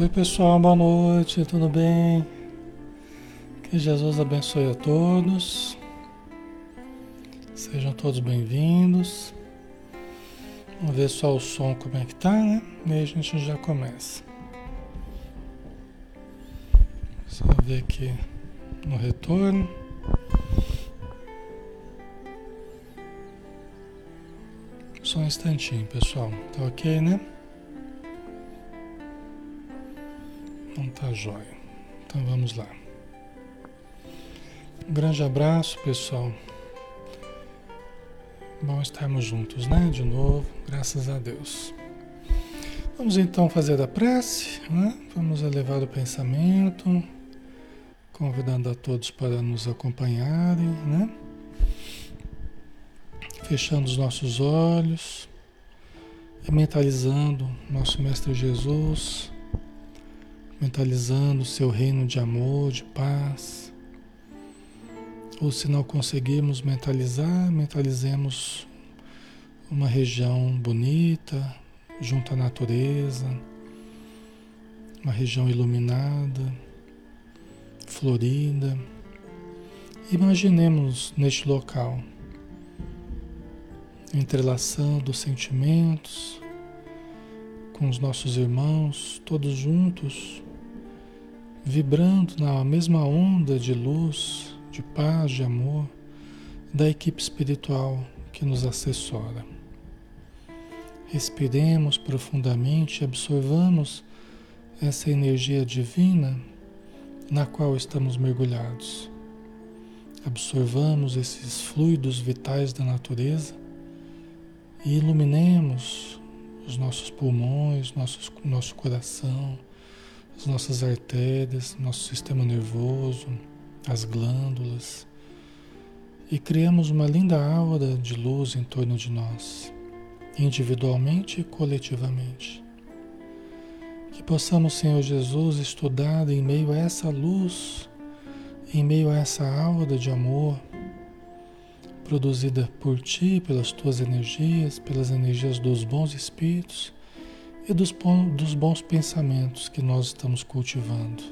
Oi pessoal, boa noite, tudo bem? Que Jesus abençoe a todos. Sejam todos bem-vindos. Vamos ver só o som como é que tá, né? E aí a gente já começa. Só ver aqui no retorno. Só um instantinho, pessoal. Tá ok, né? Não tá jóia. Então vamos lá. Um grande abraço, pessoal. Bom estarmos juntos, né? De novo, graças a Deus. Vamos então fazer a prece, né? Vamos elevar o pensamento, convidando a todos para nos acompanharem, né? fechando os nossos olhos mentalizando nosso Mestre Jesus, mentalizando o seu reino de amor, de paz. Ou se não conseguirmos mentalizar, mentalizemos uma região bonita, junto à natureza, uma região iluminada, florida. Imaginemos neste local entrelaçando sentimentos com os nossos irmãos, todos juntos, vibrando na mesma onda de luz, de paz, de amor da equipe espiritual que nos assessora. Respiremos profundamente absorvamos essa energia divina na qual estamos mergulhados. Absorvamos esses fluidos vitais da natureza e iluminemos os nossos pulmões, nossos, nosso coração, as nossas artérias, nosso sistema nervoso, as glândulas e criamos uma linda aura de luz em torno de nós, individualmente e coletivamente. Que possamos, Senhor Jesus, estudar em meio a essa luz, em meio a essa aura de amor, produzida por ti, pelas tuas energias, pelas energias dos bons espíritos e dos, dos bons pensamentos que nós estamos cultivando.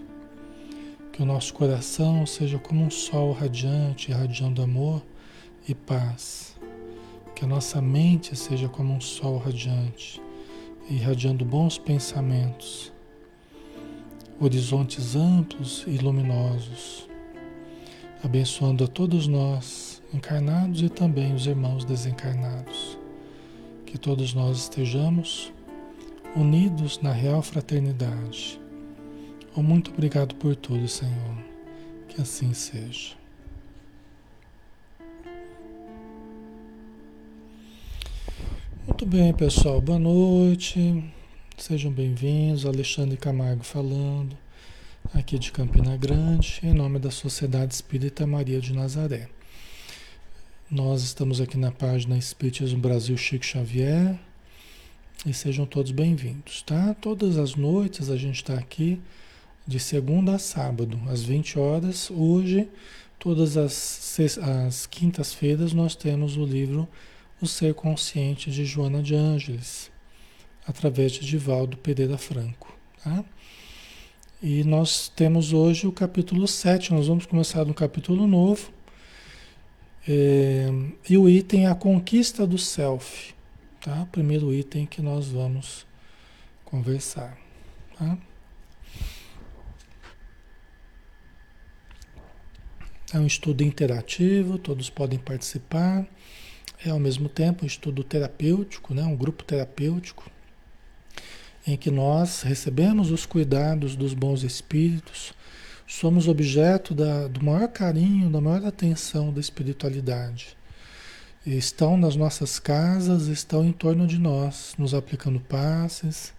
Que o nosso coração seja como um sol radiante, irradiando amor e paz. Que a nossa mente seja como um sol radiante, irradiando bons pensamentos, horizontes amplos e luminosos, abençoando a todos nós encarnados e também os irmãos desencarnados. Que todos nós estejamos unidos na real fraternidade. Oh, muito obrigado por tudo, Senhor. Que assim seja. Muito bem, pessoal. Boa noite. Sejam bem-vindos. Alexandre Camargo falando, aqui de Campina Grande, em nome da Sociedade Espírita Maria de Nazaré. Nós estamos aqui na página Espiritismo Brasil Chico Xavier e sejam todos bem-vindos, tá? Todas as noites a gente está aqui de segunda a sábado, às 20 horas. Hoje, todas as, as quintas-feiras, nós temos o livro O Ser Consciente de Joana de Ângeles, através de Divaldo Pereira Franco, tá? E nós temos hoje o capítulo 7, nós vamos começar no capítulo novo é, e o item é a conquista do self, tá? Primeiro item que nós vamos conversar, tá? É um estudo interativo, todos podem participar. É ao mesmo tempo um estudo terapêutico, né? um grupo terapêutico, em que nós recebemos os cuidados dos bons espíritos, somos objeto da, do maior carinho, da maior atenção da espiritualidade. Estão nas nossas casas, estão em torno de nós, nos aplicando passes.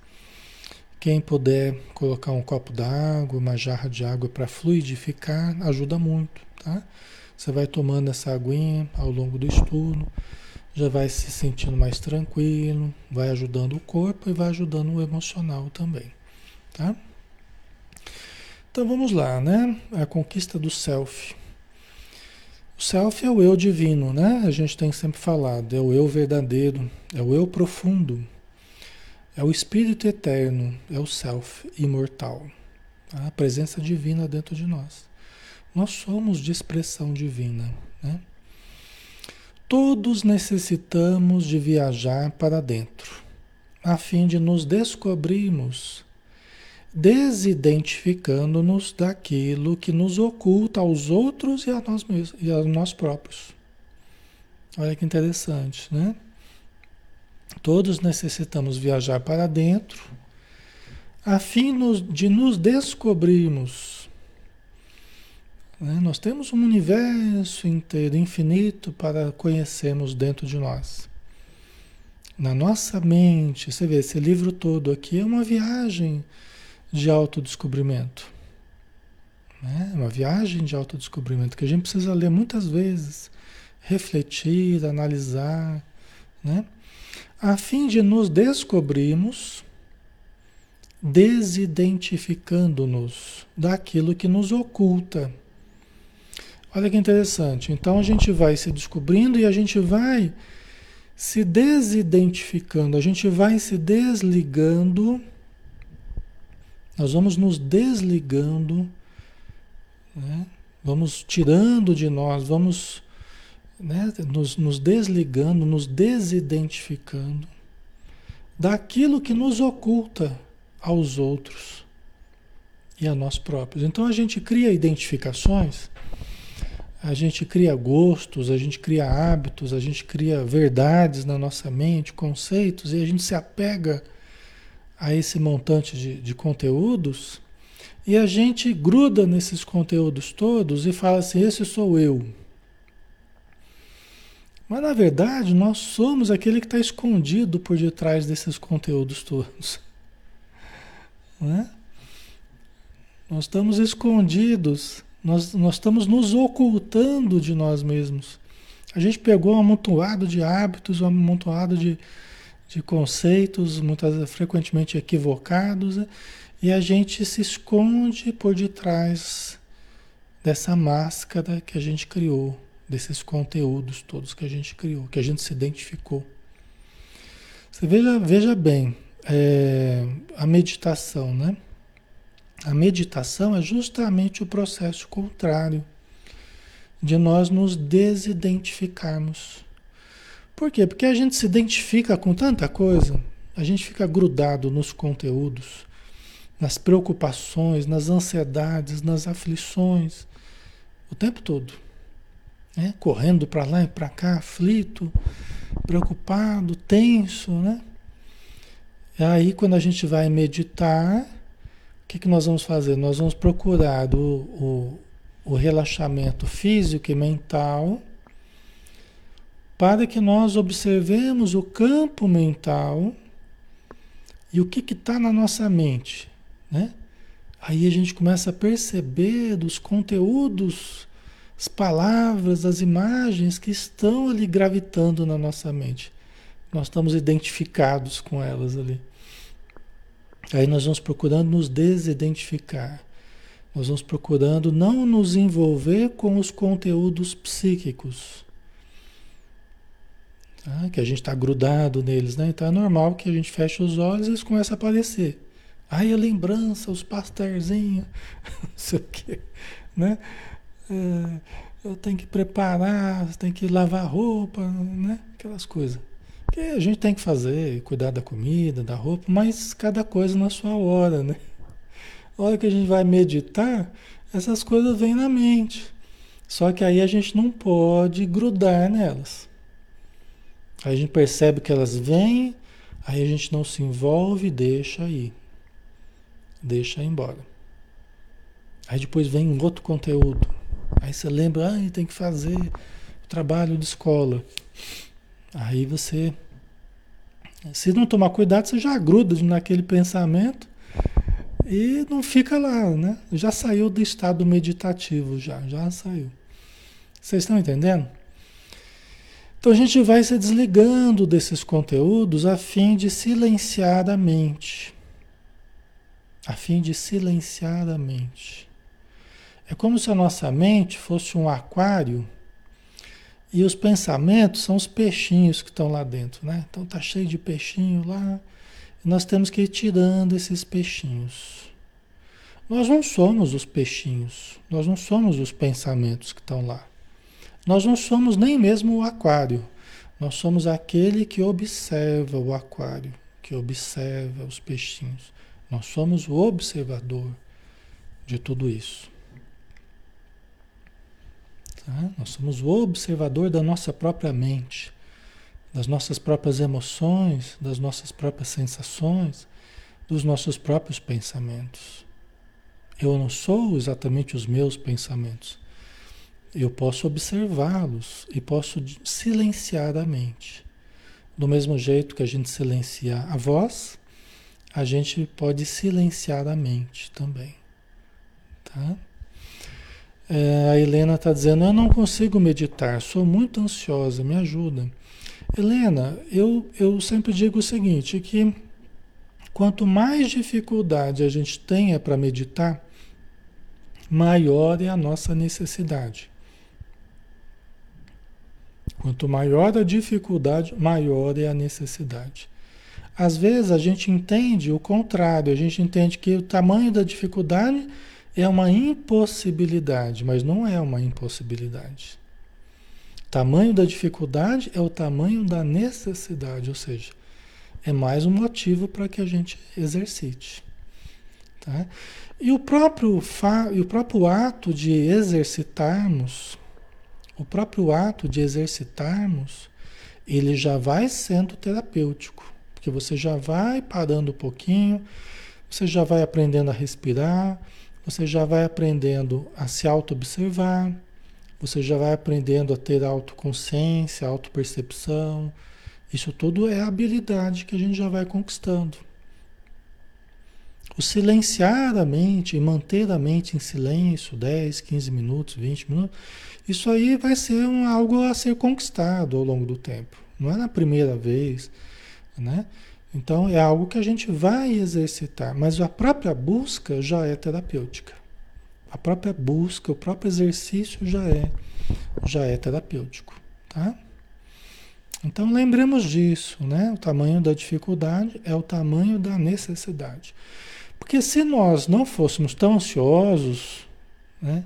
Quem puder colocar um copo d'água, uma jarra de água para fluidificar, ajuda muito, tá? Você vai tomando essa aguinha ao longo do estudo, já vai se sentindo mais tranquilo, vai ajudando o corpo e vai ajudando o emocional também, tá? Então vamos lá, né? A conquista do self. O self é o eu divino, né? A gente tem sempre falado, é o eu verdadeiro, é o eu profundo. É o espírito eterno, é o self imortal, a presença divina dentro de nós. Nós somos de expressão divina, né? Todos necessitamos de viajar para dentro, a fim de nos descobrirmos, desidentificando-nos daquilo que nos oculta aos outros e a nós mesmos e a nós próprios. Olha que interessante, né? Todos necessitamos viajar para dentro, a fim de nos descobrirmos né? Nós temos um universo inteiro, infinito, para conhecermos dentro de nós. Na nossa mente, você vê, esse livro todo aqui é uma viagem de autodescobrimento. Né? Uma viagem de autodescobrimento que a gente precisa ler muitas vezes, refletir, analisar, né? a fim de nos descobrirmos desidentificando-nos daquilo que nos oculta. Olha que interessante. Então a gente vai se descobrindo e a gente vai se desidentificando, a gente vai se desligando. Nós vamos nos desligando, né? vamos tirando de nós, vamos né? nos, nos desligando, nos desidentificando daquilo que nos oculta aos outros e a nós próprios. Então a gente cria identificações a gente cria gostos, a gente cria hábitos, a gente cria verdades na nossa mente, conceitos, e a gente se apega a esse montante de, de conteúdos e a gente gruda nesses conteúdos todos e fala assim: esse sou eu. Mas na verdade, nós somos aquele que está escondido por detrás desses conteúdos todos. Não é? Nós estamos escondidos nós, nós estamos nos ocultando de nós mesmos. A gente pegou um amontoado de hábitos, um amontoado de, de conceitos, muitas frequentemente equivocados, né? e a gente se esconde por detrás dessa máscara que a gente criou, desses conteúdos todos que a gente criou, que a gente se identificou. Você veja, veja bem, é, a meditação, né? A meditação é justamente o processo contrário de nós nos desidentificarmos. Por quê? Porque a gente se identifica com tanta coisa, a gente fica grudado nos conteúdos, nas preocupações, nas ansiedades, nas aflições, o tempo todo. Né? Correndo para lá e para cá, aflito, preocupado, tenso, né? E aí, quando a gente vai meditar, o que, que nós vamos fazer? Nós vamos procurar o, o, o relaxamento físico e mental para que nós observemos o campo mental e o que está na nossa mente, né? Aí a gente começa a perceber dos conteúdos, as palavras, as imagens que estão ali gravitando na nossa mente. Nós estamos identificados com elas ali. Aí nós vamos procurando nos desidentificar. Nós vamos procurando não nos envolver com os conteúdos psíquicos. Tá? Que a gente está grudado neles, né? Então é normal que a gente feche os olhos e eles começam a aparecer. Aí a lembrança, os pastelzinhos, não sei o quê, né? É, eu tenho que preparar, tenho que lavar roupa, né? Aquelas coisas que a gente tem que fazer, cuidar da comida, da roupa, mas cada coisa na sua hora, né? A hora que a gente vai meditar, essas coisas vêm na mente. Só que aí a gente não pode grudar nelas. Aí a gente percebe que elas vêm, aí a gente não se envolve, deixa aí. Deixa ir embora. Aí depois vem um outro conteúdo. Aí você lembra, ah, tem que fazer trabalho de escola. Aí você se não tomar cuidado, você já gruda naquele pensamento e não fica lá, né? Já saiu do estado meditativo, já, já saiu. Vocês estão entendendo? Então a gente vai se desligando desses conteúdos a fim de silenciar a mente. A fim de silenciar a mente. É como se a nossa mente fosse um aquário e os pensamentos são os peixinhos que estão lá dentro, né? Então tá cheio de peixinho lá. Nós temos que ir tirando esses peixinhos. Nós não somos os peixinhos, nós não somos os pensamentos que estão lá. Nós não somos nem mesmo o aquário. Nós somos aquele que observa o aquário, que observa os peixinhos. Nós somos o observador de tudo isso. Tá? Nós somos o observador da nossa própria mente, das nossas próprias emoções, das nossas próprias sensações, dos nossos próprios pensamentos. Eu não sou exatamente os meus pensamentos. Eu posso observá-los e posso silenciar a mente. Do mesmo jeito que a gente silencia a voz, a gente pode silenciar a mente também. Tá? É, a Helena está dizendo: Eu não consigo meditar, sou muito ansiosa, me ajuda. Helena, eu, eu sempre digo o seguinte: que quanto mais dificuldade a gente tenha para meditar, maior é a nossa necessidade. Quanto maior a dificuldade, maior é a necessidade. Às vezes a gente entende o contrário, a gente entende que o tamanho da dificuldade é uma impossibilidade, mas não é uma impossibilidade. O tamanho da dificuldade é o tamanho da necessidade, ou seja, é mais um motivo para que a gente exercite. Tá? E o próprio, e o próprio ato de exercitarmos, o próprio ato de exercitarmos, ele já vai sendo terapêutico, porque você já vai parando um pouquinho, você já vai aprendendo a respirar, você já vai aprendendo a se auto-observar, você já vai aprendendo a ter autoconsciência, autopercepção. Isso tudo é habilidade que a gente já vai conquistando. O silenciar a mente e manter a mente em silêncio 10, 15 minutos, 20 minutos, isso aí vai ser um, algo a ser conquistado ao longo do tempo. Não é na primeira vez, né? Então é algo que a gente vai exercitar, mas a própria busca já é terapêutica. A própria busca, o próprio exercício já é já é terapêutico, tá? Então lembremos disso, né? O tamanho da dificuldade é o tamanho da necessidade. Porque se nós não fôssemos tão ansiosos, né?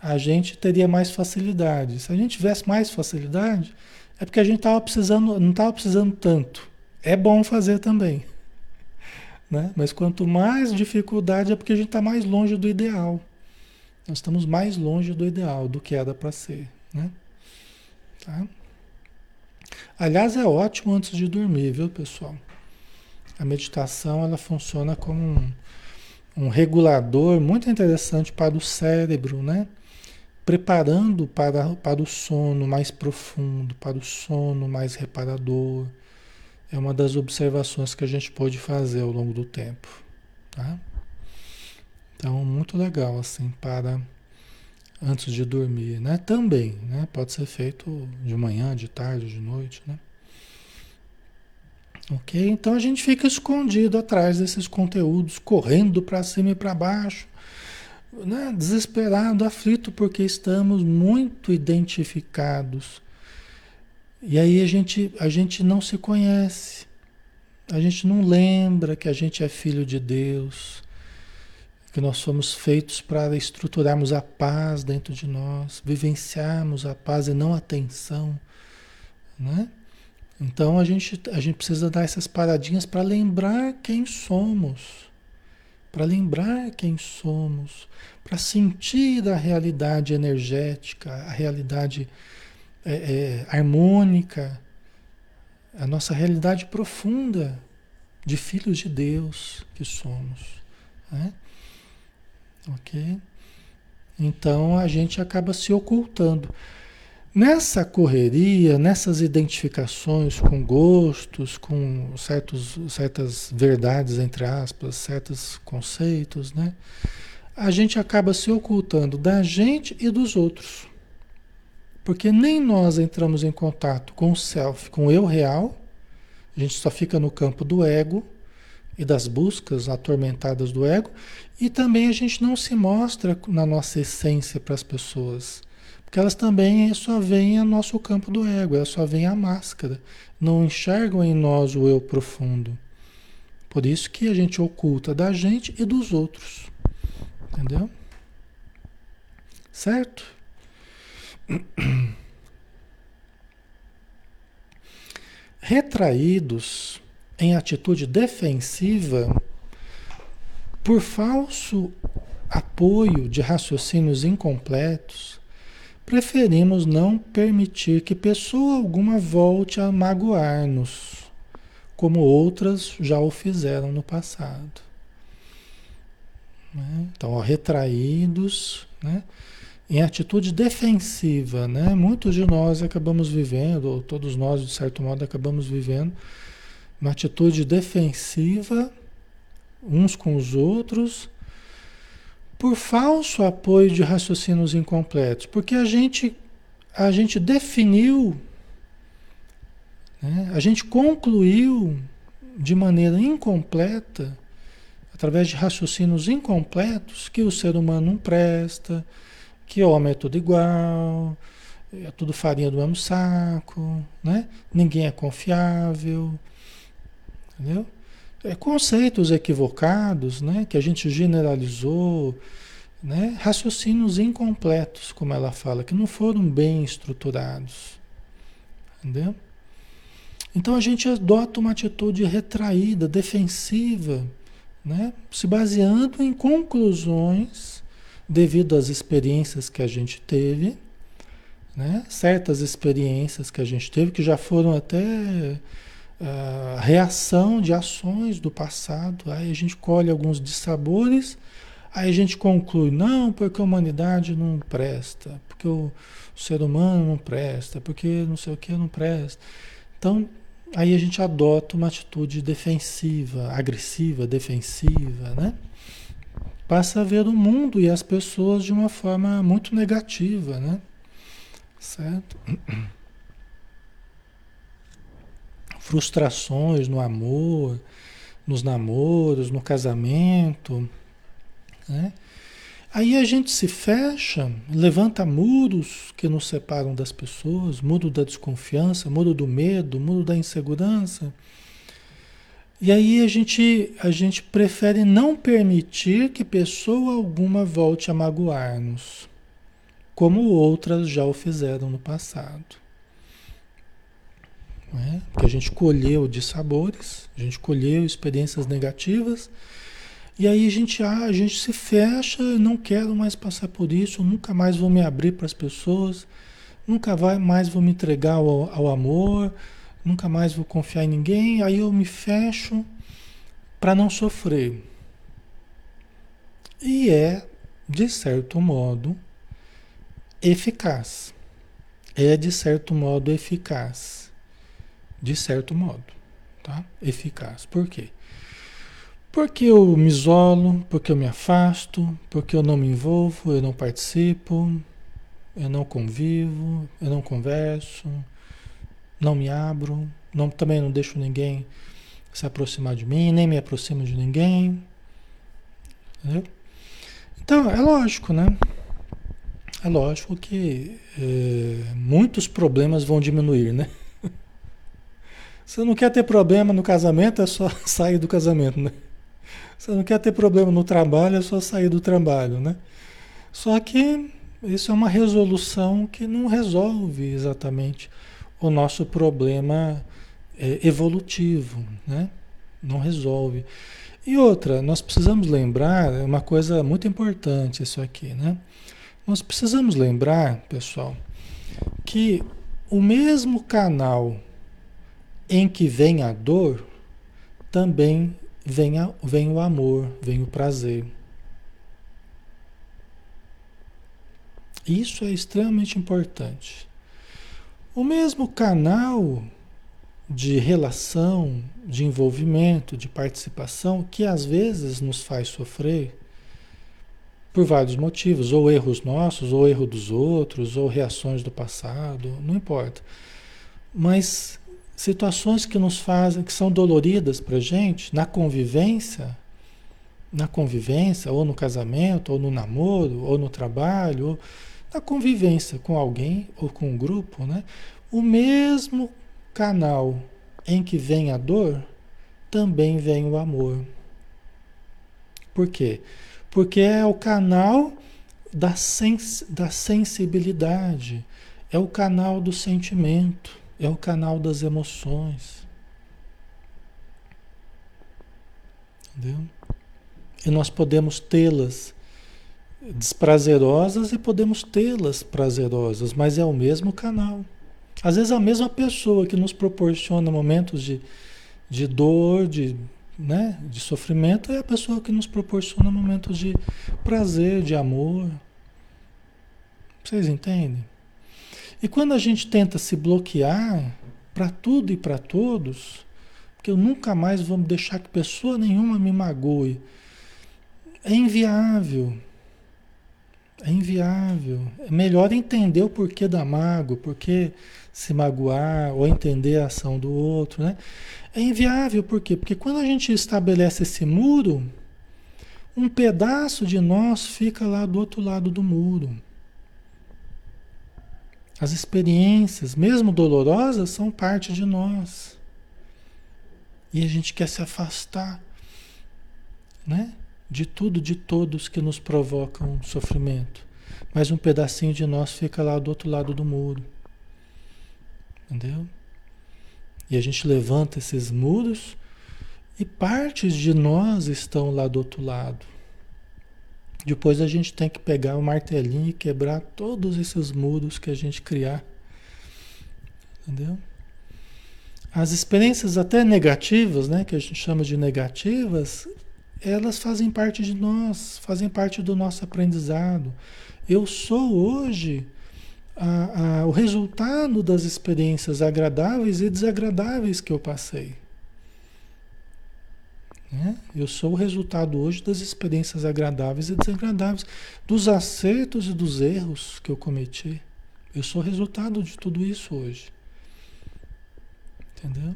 A gente teria mais facilidade. Se a gente tivesse mais facilidade, é porque a gente tava precisando, não estava precisando tanto. É bom fazer também. Né? Mas quanto mais dificuldade é porque a gente está mais longe do ideal. Nós estamos mais longe do ideal, do que era para ser. Né? Tá? Aliás, é ótimo antes de dormir, viu, pessoal? A meditação ela funciona como um, um regulador muito interessante para o cérebro, né? Preparando para, para o sono mais profundo, para o sono mais reparador é uma das observações que a gente pode fazer ao longo do tempo. Tá? Então, muito legal, assim, para antes de dormir, né? Também, né? Pode ser feito de manhã, de tarde, de noite, né? Ok? Então a gente fica escondido atrás desses conteúdos, correndo para cima e para baixo, né? desesperado, aflito, porque estamos muito identificados e aí a gente, a gente não se conhece, a gente não lembra que a gente é filho de Deus, que nós somos feitos para estruturarmos a paz dentro de nós, vivenciarmos a paz e não a tensão, né? Então a gente, a gente precisa dar essas paradinhas para lembrar quem somos, para lembrar quem somos, para sentir a realidade energética, a realidade é, é, harmônica, a nossa realidade profunda de filhos de Deus que somos. Né? Ok? Então a gente acaba se ocultando. Nessa correria, nessas identificações com gostos, com certos, certas verdades, entre aspas, certos conceitos, né? A gente acaba se ocultando da gente e dos outros. Porque nem nós entramos em contato com o self, com o eu real, a gente só fica no campo do ego e das buscas atormentadas do ego, e também a gente não se mostra na nossa essência para as pessoas, porque elas também só veem o nosso campo do ego, elas só veem a máscara, não enxergam em nós o eu profundo. Por isso que a gente oculta da gente e dos outros. Entendeu? Certo? Retraídos em atitude defensiva por falso apoio de raciocínios incompletos, preferimos não permitir que pessoa alguma volte a magoar-nos, como outras já o fizeram no passado. Né? Então, ó, retraídos, né? em atitude defensiva, né? Muitos de nós acabamos vivendo, ou todos nós de certo modo acabamos vivendo, uma atitude defensiva uns com os outros, por falso apoio de raciocínios incompletos, porque a gente a gente definiu, né? a gente concluiu de maneira incompleta, através de raciocínios incompletos, que o ser humano não presta, que o homem é tudo igual, é tudo farinha do mesmo saco, né? Ninguém é confiável, entendeu? É, conceitos equivocados, né? Que a gente generalizou, né? Raciocínios incompletos, como ela fala, que não foram bem estruturados, entendeu? Então a gente adota uma atitude retraída, defensiva, né? Se baseando em conclusões devido às experiências que a gente teve, né? certas experiências que a gente teve, que já foram até reação de ações do passado, aí a gente colhe alguns dissabores, aí a gente conclui, não, porque a humanidade não presta, porque o ser humano não presta, porque não sei o que não presta. Então, aí a gente adota uma atitude defensiva, agressiva, defensiva, né? passa a ver o mundo e as pessoas de uma forma muito negativa, né? Certo? Frustrações no amor, nos namoros, no casamento, né? Aí a gente se fecha, levanta muros que nos separam das pessoas, muro da desconfiança, muro do medo, muro da insegurança. E aí a gente, a gente prefere não permitir que pessoa alguma volte a magoar-nos, como outras já o fizeram no passado. É? Porque a gente colheu de sabores, a gente colheu experiências negativas, e aí a gente, ah, a gente se fecha, não quero mais passar por isso, nunca mais vou me abrir para as pessoas, nunca mais vou me entregar ao, ao amor, nunca mais vou confiar em ninguém, aí eu me fecho para não sofrer. E é, de certo modo, eficaz. É, de certo modo, eficaz. De certo modo, tá? Eficaz. Por quê? Porque eu me isolo, porque eu me afasto, porque eu não me envolvo, eu não participo, eu não convivo, eu não converso, não me abro, não, também não deixo ninguém se aproximar de mim, nem me aproximo de ninguém. Entendeu? Então, é lógico, né? É lógico que é, muitos problemas vão diminuir, né? Você não quer ter problema no casamento, é só sair do casamento, né? Você não quer ter problema no trabalho, é só sair do trabalho, né? Só que isso é uma resolução que não resolve exatamente o nosso problema é, evolutivo, né? Não resolve. E outra, nós precisamos lembrar é uma coisa muito importante isso aqui, né? Nós precisamos lembrar, pessoal, que o mesmo canal em que vem a dor, também vem, a, vem o amor, vem o prazer. Isso é extremamente importante. O mesmo canal de relação, de envolvimento, de participação, que às vezes nos faz sofrer por vários motivos, ou erros nossos, ou erro dos outros, ou reações do passado, não importa. Mas situações que nos fazem, que são doloridas para gente, na convivência, na convivência, ou no casamento, ou no namoro, ou no trabalho, ou na convivência com alguém ou com um grupo, né? O mesmo canal em que vem a dor também vem o amor. Por quê? Porque é o canal da, sens da sensibilidade, é o canal do sentimento, é o canal das emoções. Entendeu? E nós podemos tê-las desprazerosas e podemos tê-las prazerosas, mas é o mesmo canal. Às vezes a mesma pessoa que nos proporciona momentos de, de dor, de, né, de sofrimento, é a pessoa que nos proporciona momentos de prazer, de amor. Vocês entendem? E quando a gente tenta se bloquear para tudo e para todos, porque eu nunca mais vou deixar que pessoa nenhuma me magoe, é inviável. É inviável. É melhor entender o porquê da mágoa, porquê se magoar, ou entender a ação do outro, né? É inviável, por quê? Porque quando a gente estabelece esse muro, um pedaço de nós fica lá do outro lado do muro. As experiências, mesmo dolorosas, são parte de nós. E a gente quer se afastar, né? de tudo, de todos que nos provocam sofrimento. Mas um pedacinho de nós fica lá do outro lado do muro. Entendeu? E a gente levanta esses muros e partes de nós estão lá do outro lado. Depois a gente tem que pegar o martelinho e quebrar todos esses muros que a gente criar. Entendeu? As experiências até negativas, né, que a gente chama de negativas, elas fazem parte de nós, fazem parte do nosso aprendizado. Eu sou hoje a, a, o resultado das experiências agradáveis e desagradáveis que eu passei. Né? Eu sou o resultado hoje das experiências agradáveis e desagradáveis, dos acertos e dos erros que eu cometi. Eu sou o resultado de tudo isso hoje. Entendeu?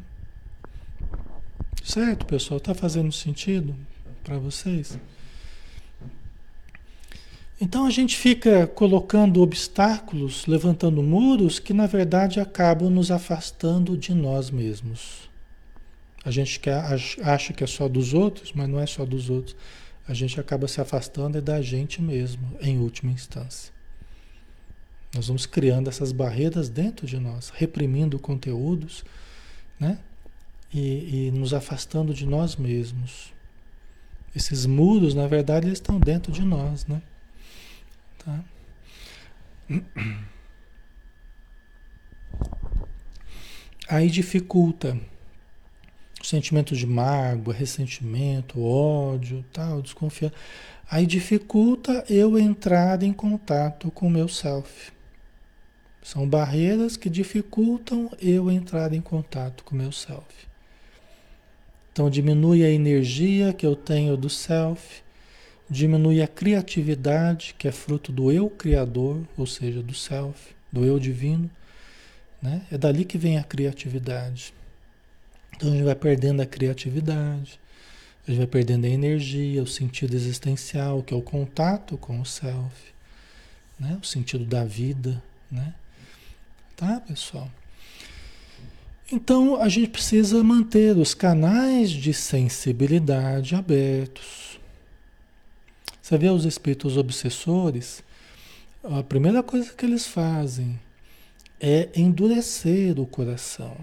Certo, pessoal? Está fazendo sentido? para vocês? Então a gente fica colocando obstáculos, levantando muros que na verdade acabam nos afastando de nós mesmos. A gente quer, acha que é só dos outros, mas não é só dos outros. A gente acaba se afastando é da gente mesmo, em última instância. Nós vamos criando essas barreiras dentro de nós, reprimindo conteúdos, né? E, e nos afastando de nós mesmos. Esses muros, na verdade, eles estão dentro de nós, né? Tá? Aí dificulta sentimento de mágoa, ressentimento, ódio, tal, desconfiança. Aí dificulta eu entrar em contato com o meu self. São barreiras que dificultam eu entrar em contato com o meu self. Então diminui a energia que eu tenho do self, diminui a criatividade, que é fruto do eu criador, ou seja, do self, do eu divino. Né? É dali que vem a criatividade. Então a gente vai perdendo a criatividade, a gente vai perdendo a energia, o sentido existencial, que é o contato com o self, né? o sentido da vida. Né? Tá, pessoal? Então a gente precisa manter os canais de sensibilidade abertos. Você vê os espíritos obsessores, a primeira coisa que eles fazem é endurecer o coração,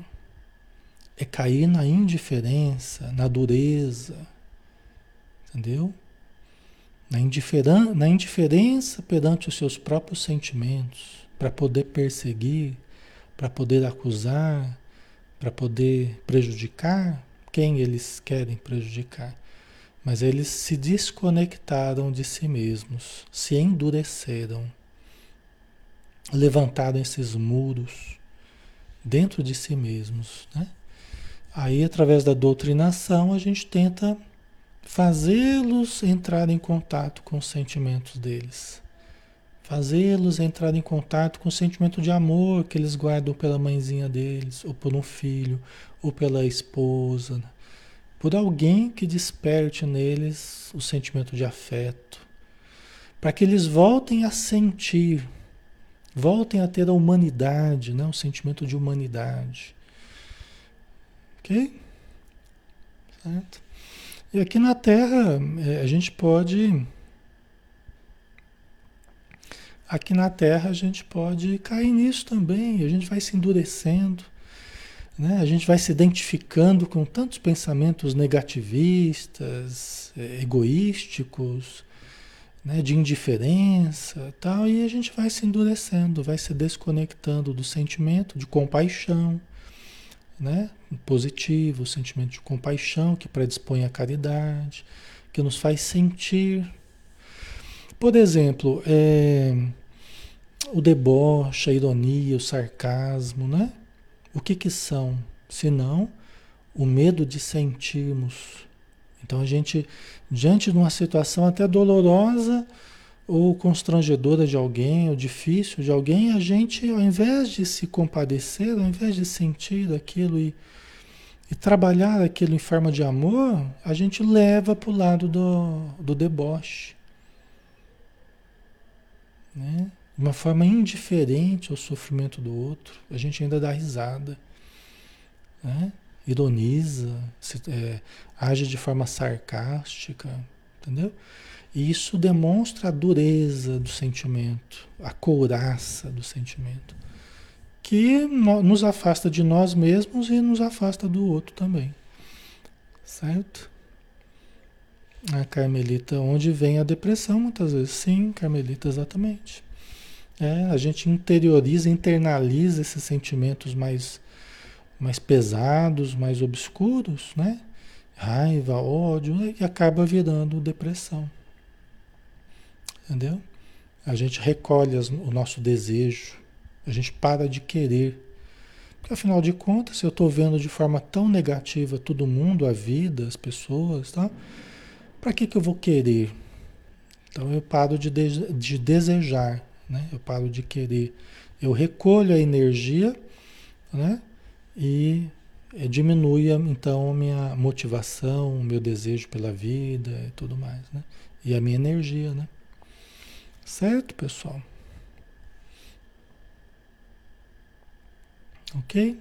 é cair na indiferença, na dureza, entendeu? Na, indiferan na indiferença perante os seus próprios sentimentos, para poder perseguir, para poder acusar, para poder prejudicar quem eles querem prejudicar. Mas eles se desconectaram de si mesmos, se endureceram, levantaram esses muros dentro de si mesmos. Né? Aí, através da doutrinação, a gente tenta fazê-los entrar em contato com os sentimentos deles fazê-los entrar em contato com o sentimento de amor que eles guardam pela mãezinha deles, ou por um filho, ou pela esposa, né? por alguém que desperte neles o sentimento de afeto, para que eles voltem a sentir, voltem a ter a humanidade, né? o sentimento de humanidade. Ok? Certo? E aqui na Terra, é, a gente pode. Aqui na Terra, a gente pode cair nisso também, a gente vai se endurecendo. Né? A gente vai se identificando com tantos pensamentos negativistas, é, egoísticos, né? de indiferença tal, e a gente vai se endurecendo, vai se desconectando do sentimento de compaixão, né? positivo, o sentimento de compaixão que predispõe à caridade, que nos faz sentir. Por exemplo, é, o deboche, a ironia, o sarcasmo, né? O que que são? Senão o medo de sentirmos. Então a gente, diante de uma situação até dolorosa ou constrangedora de alguém, ou difícil de alguém, a gente, ao invés de se compadecer, ao invés de sentir aquilo e, e trabalhar aquilo em forma de amor, a gente leva para o lado do, do deboche. Né? de uma forma indiferente ao sofrimento do outro, a gente ainda dá risada, né? ironiza, se, é, age de forma sarcástica, entendeu? E isso demonstra a dureza do sentimento, a couraça do sentimento, que nos afasta de nós mesmos e nos afasta do outro também, certo? A Carmelita, onde vem a depressão muitas vezes. Sim, Carmelita, exatamente. É, a gente interioriza, internaliza esses sentimentos mais, mais pesados, mais obscuros, né? Raiva, ódio, né? e acaba virando depressão. Entendeu? A gente recolhe as, o nosso desejo, a gente para de querer. Porque afinal de contas, se eu estou vendo de forma tão negativa todo mundo, a vida, as pessoas, tá? Para que, que eu vou querer? Então eu paro de, de, de desejar né? Eu paro de querer. Eu recolho a energia, né? E diminui então a minha motivação, o meu desejo pela vida e tudo mais, né? E a minha energia, né? Certo, pessoal? Ok?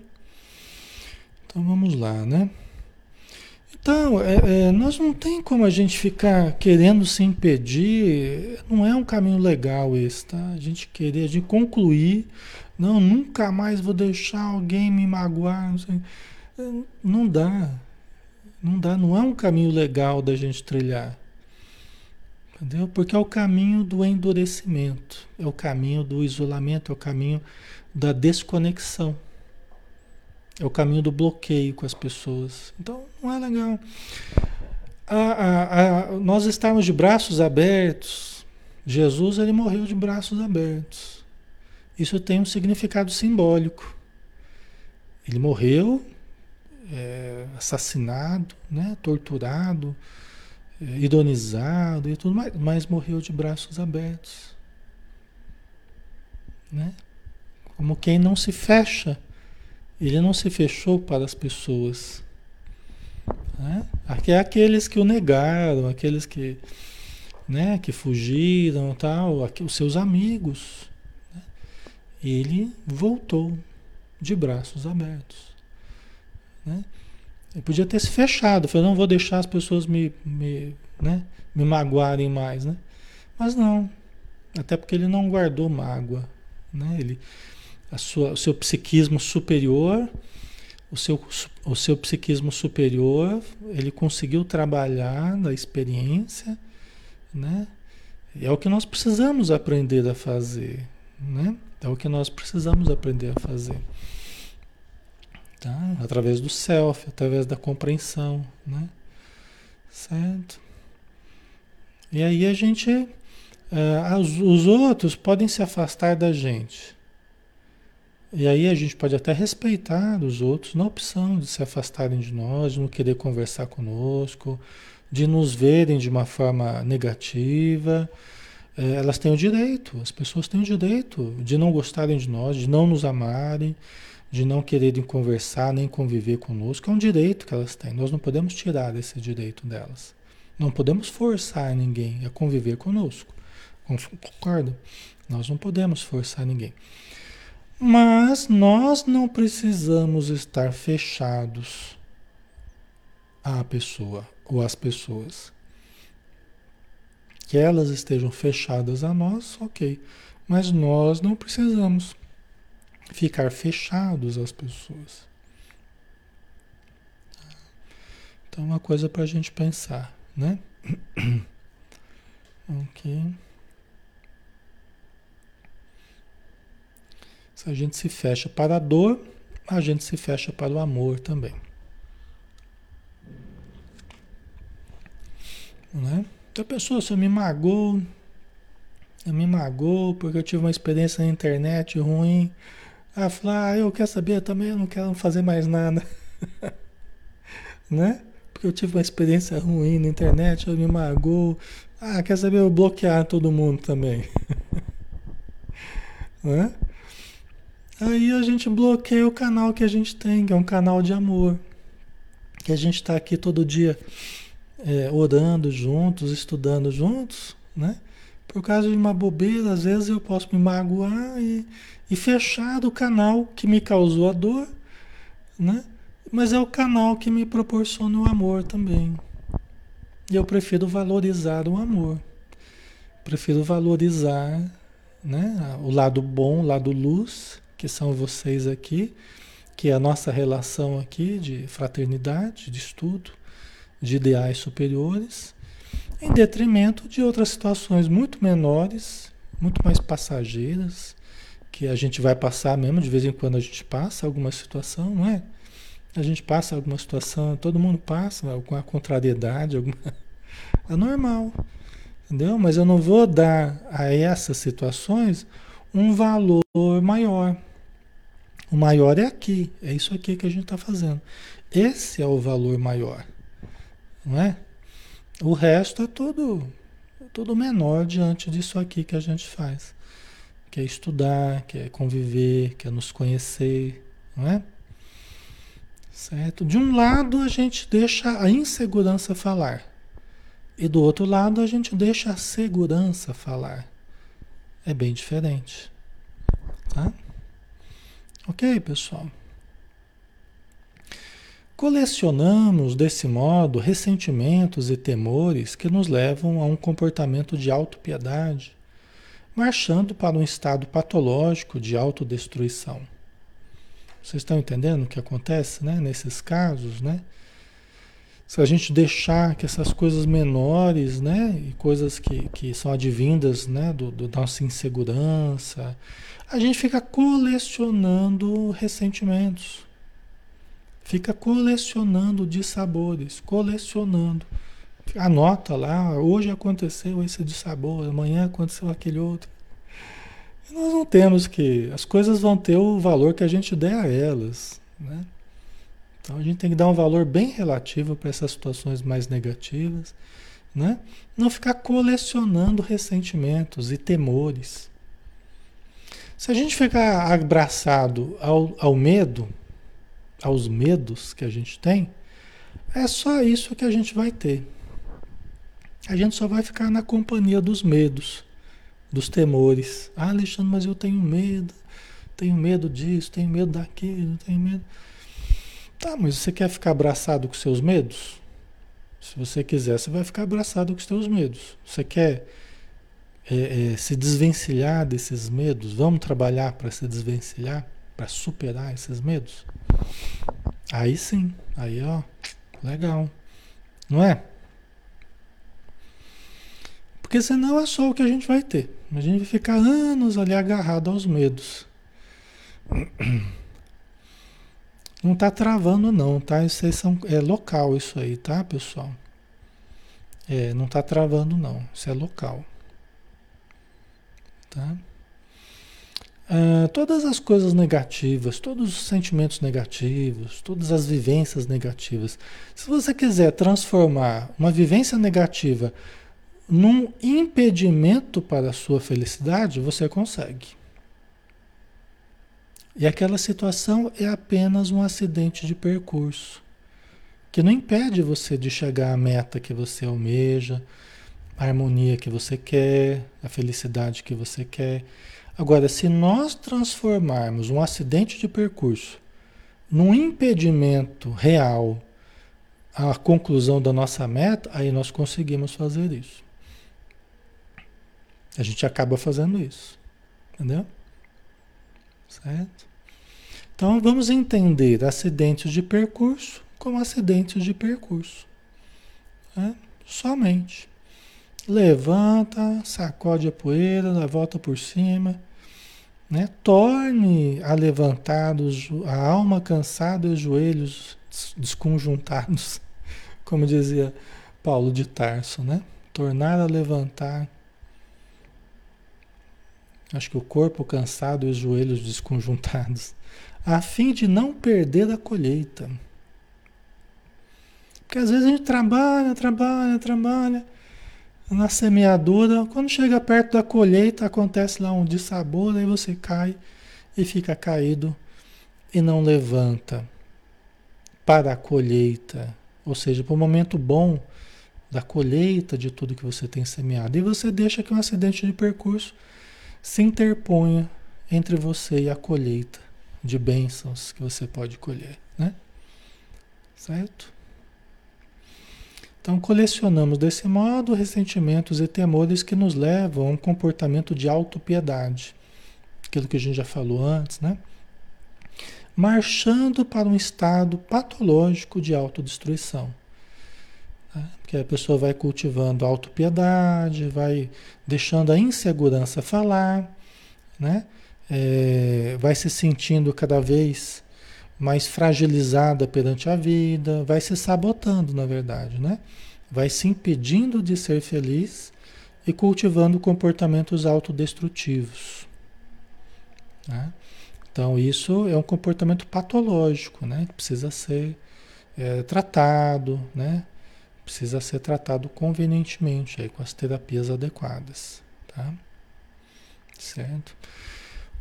Então vamos lá, né? Então, é, é, nós não tem como a gente ficar querendo se impedir, não é um caminho legal esse, tá? A gente querer, a gente concluir, não, nunca mais vou deixar alguém me magoar, não, sei. Não dá, não dá, não é um caminho legal da gente trilhar, entendeu? Porque é o caminho do endurecimento, é o caminho do isolamento, é o caminho da desconexão. É o caminho do bloqueio com as pessoas. Então, não é legal. A, a, a, nós estamos de braços abertos. Jesus, ele morreu de braços abertos. Isso tem um significado simbólico. Ele morreu é, assassinado, né, torturado, é, ironizado e tudo mais, mas morreu de braços abertos. Né? Como quem não se fecha ele não se fechou para as pessoas. Né? É aqueles que o negaram, aqueles que, né, que fugiram, tal, os seus amigos. Né? Ele voltou de braços abertos. Né? Ele podia ter se fechado, falou, não vou deixar as pessoas me, me, né, me magoarem mais. Né? Mas não, até porque ele não guardou mágoa. Né? Ele, a sua, o seu psiquismo superior, o seu, o seu psiquismo superior, ele conseguiu trabalhar na experiência, né? E é o que nós precisamos aprender a fazer, né? É o que nós precisamos aprender a fazer. Tá? Através do self, através da compreensão, né? Certo? E aí a gente, uh, os outros podem se afastar da gente, e aí a gente pode até respeitar os outros na opção de se afastarem de nós, de não querer conversar conosco, de nos verem de uma forma negativa. É, elas têm o direito, as pessoas têm o direito de não gostarem de nós, de não nos amarem, de não quererem conversar nem conviver conosco. É um direito que elas têm. Nós não podemos tirar esse direito delas. Não podemos forçar ninguém a conviver conosco. Concorda? Nós não podemos forçar ninguém. Mas nós não precisamos estar fechados a pessoa ou as pessoas. Que elas estejam fechadas a nós, ok. Mas nós não precisamos ficar fechados às pessoas. Então, uma coisa para a gente pensar, né? ok. Se a gente se fecha para a dor, a gente se fecha para o amor também. Né? Então pessoa se me magoou, me magoou porque eu tive uma experiência na internet ruim. Ah, falar, ah, eu quero saber também, eu não quero fazer mais nada. né? Porque eu tive uma experiência ruim na internet, eu me magoou. Ah, quer saber, eu bloquear todo mundo também. né? Aí a gente bloqueia o canal que a gente tem, que é um canal de amor. Que a gente está aqui todo dia é, orando juntos, estudando juntos, né? Por causa de uma bobeira, às vezes eu posso me magoar e, e fechar o canal que me causou a dor, né? Mas é o canal que me proporciona o amor também. E eu prefiro valorizar o amor. Prefiro valorizar né, o lado bom, o lado luz, que são vocês aqui, que é a nossa relação aqui de fraternidade, de estudo, de ideais superiores, em detrimento de outras situações muito menores, muito mais passageiras, que a gente vai passar mesmo, de vez em quando a gente passa alguma situação, não é? A gente passa alguma situação, todo mundo passa, alguma contrariedade, alguma... é normal, entendeu? Mas eu não vou dar a essas situações um valor maior. O maior é aqui, é isso aqui que a gente está fazendo. Esse é o valor maior, não é? O resto é tudo, tudo menor diante disso aqui que a gente faz. Que é estudar, que é conviver, que é nos conhecer, não é? Certo? De um lado a gente deixa a insegurança falar. E do outro lado a gente deixa a segurança falar. É bem diferente. Tá? Ok, pessoal? Colecionamos, desse modo, ressentimentos e temores que nos levam a um comportamento de autopiedade, marchando para um estado patológico de autodestruição. Vocês estão entendendo o que acontece né, nesses casos, né? Se a gente deixar que essas coisas menores, né, e coisas que, que são advindas, né, do, do nossa insegurança, a gente fica colecionando ressentimentos. Fica colecionando dissabores, colecionando. Anota lá, hoje aconteceu esse dissabor, amanhã aconteceu aquele outro. E nós não temos que. As coisas vão ter o valor que a gente der a elas. Né? Então a gente tem que dar um valor bem relativo para essas situações mais negativas. Né? Não ficar colecionando ressentimentos e temores. Se a gente ficar abraçado ao, ao medo, aos medos que a gente tem, é só isso que a gente vai ter. A gente só vai ficar na companhia dos medos, dos temores. Ah, Alexandre, mas eu tenho medo, tenho medo disso, tenho medo daquilo, tenho medo. Tá, mas você quer ficar abraçado com seus medos? Se você quiser, você vai ficar abraçado com os seus medos. Você quer é, é, se desvencilhar desses medos, vamos trabalhar para se desvencilhar, para superar esses medos? Aí sim, aí ó, legal, não é? Porque senão é só o que a gente vai ter. A gente vai ficar anos ali agarrado aos medos. Não está travando não, tá? Isso são, é local isso aí, tá, pessoal? É, não está travando não, isso é local. Tá? Uh, todas as coisas negativas, todos os sentimentos negativos, todas as vivências negativas. Se você quiser transformar uma vivência negativa num impedimento para a sua felicidade, você consegue. E aquela situação é apenas um acidente de percurso, que não impede você de chegar à meta que você almeja, a harmonia que você quer, a felicidade que você quer. Agora, se nós transformarmos um acidente de percurso num impedimento real a conclusão da nossa meta, aí nós conseguimos fazer isso. A gente acaba fazendo isso. Entendeu? Certo? Então vamos entender acidentes de percurso como acidentes de percurso. Né? Somente. Levanta, sacode a poeira, volta por cima. Né? Torne a levantar a alma cansada e os joelhos desconjuntados, como dizia Paulo de Tarso, né? Tornar a levantar. Acho que o corpo cansado e os joelhos desconjuntados, a fim de não perder a colheita. Porque às vezes a gente trabalha, trabalha, trabalha na semeadura, quando chega perto da colheita, acontece lá um dissabor, aí você cai e fica caído e não levanta para a colheita, ou seja, para o momento bom da colheita de tudo que você tem semeado. E você deixa que um acidente de percurso se interponha entre você e a colheita de bênçãos que você pode colher, né? Certo? Então, colecionamos desse modo ressentimentos e temores que nos levam a um comportamento de autopiedade. Aquilo que a gente já falou antes, né? Marchando para um estado patológico de autodestruição. Né? Porque a pessoa vai cultivando autopiedade, vai deixando a insegurança falar, né? É, vai se sentindo cada vez mais fragilizada perante a vida, vai se sabotando, na verdade, né? Vai se impedindo de ser feliz e cultivando comportamentos autodestrutivos. Né? Então, isso é um comportamento patológico, né? Precisa ser é, tratado, né? Precisa ser tratado convenientemente aí, com as terapias adequadas, tá? Certo?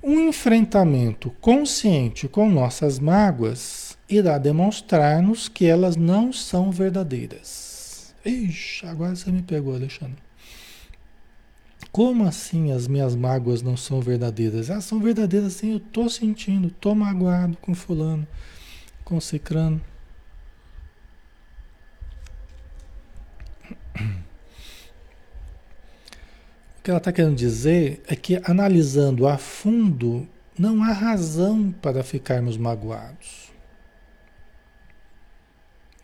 Um enfrentamento consciente com nossas mágoas irá demonstrar-nos que elas não são verdadeiras. Ixi, agora você me pegou, Alexandre. Como assim as minhas mágoas não são verdadeiras? Elas são verdadeiras sim, eu estou sentindo, estou magoado com fulano, com cicrano. Que ela está querendo dizer é que, analisando a fundo, não há razão para ficarmos magoados.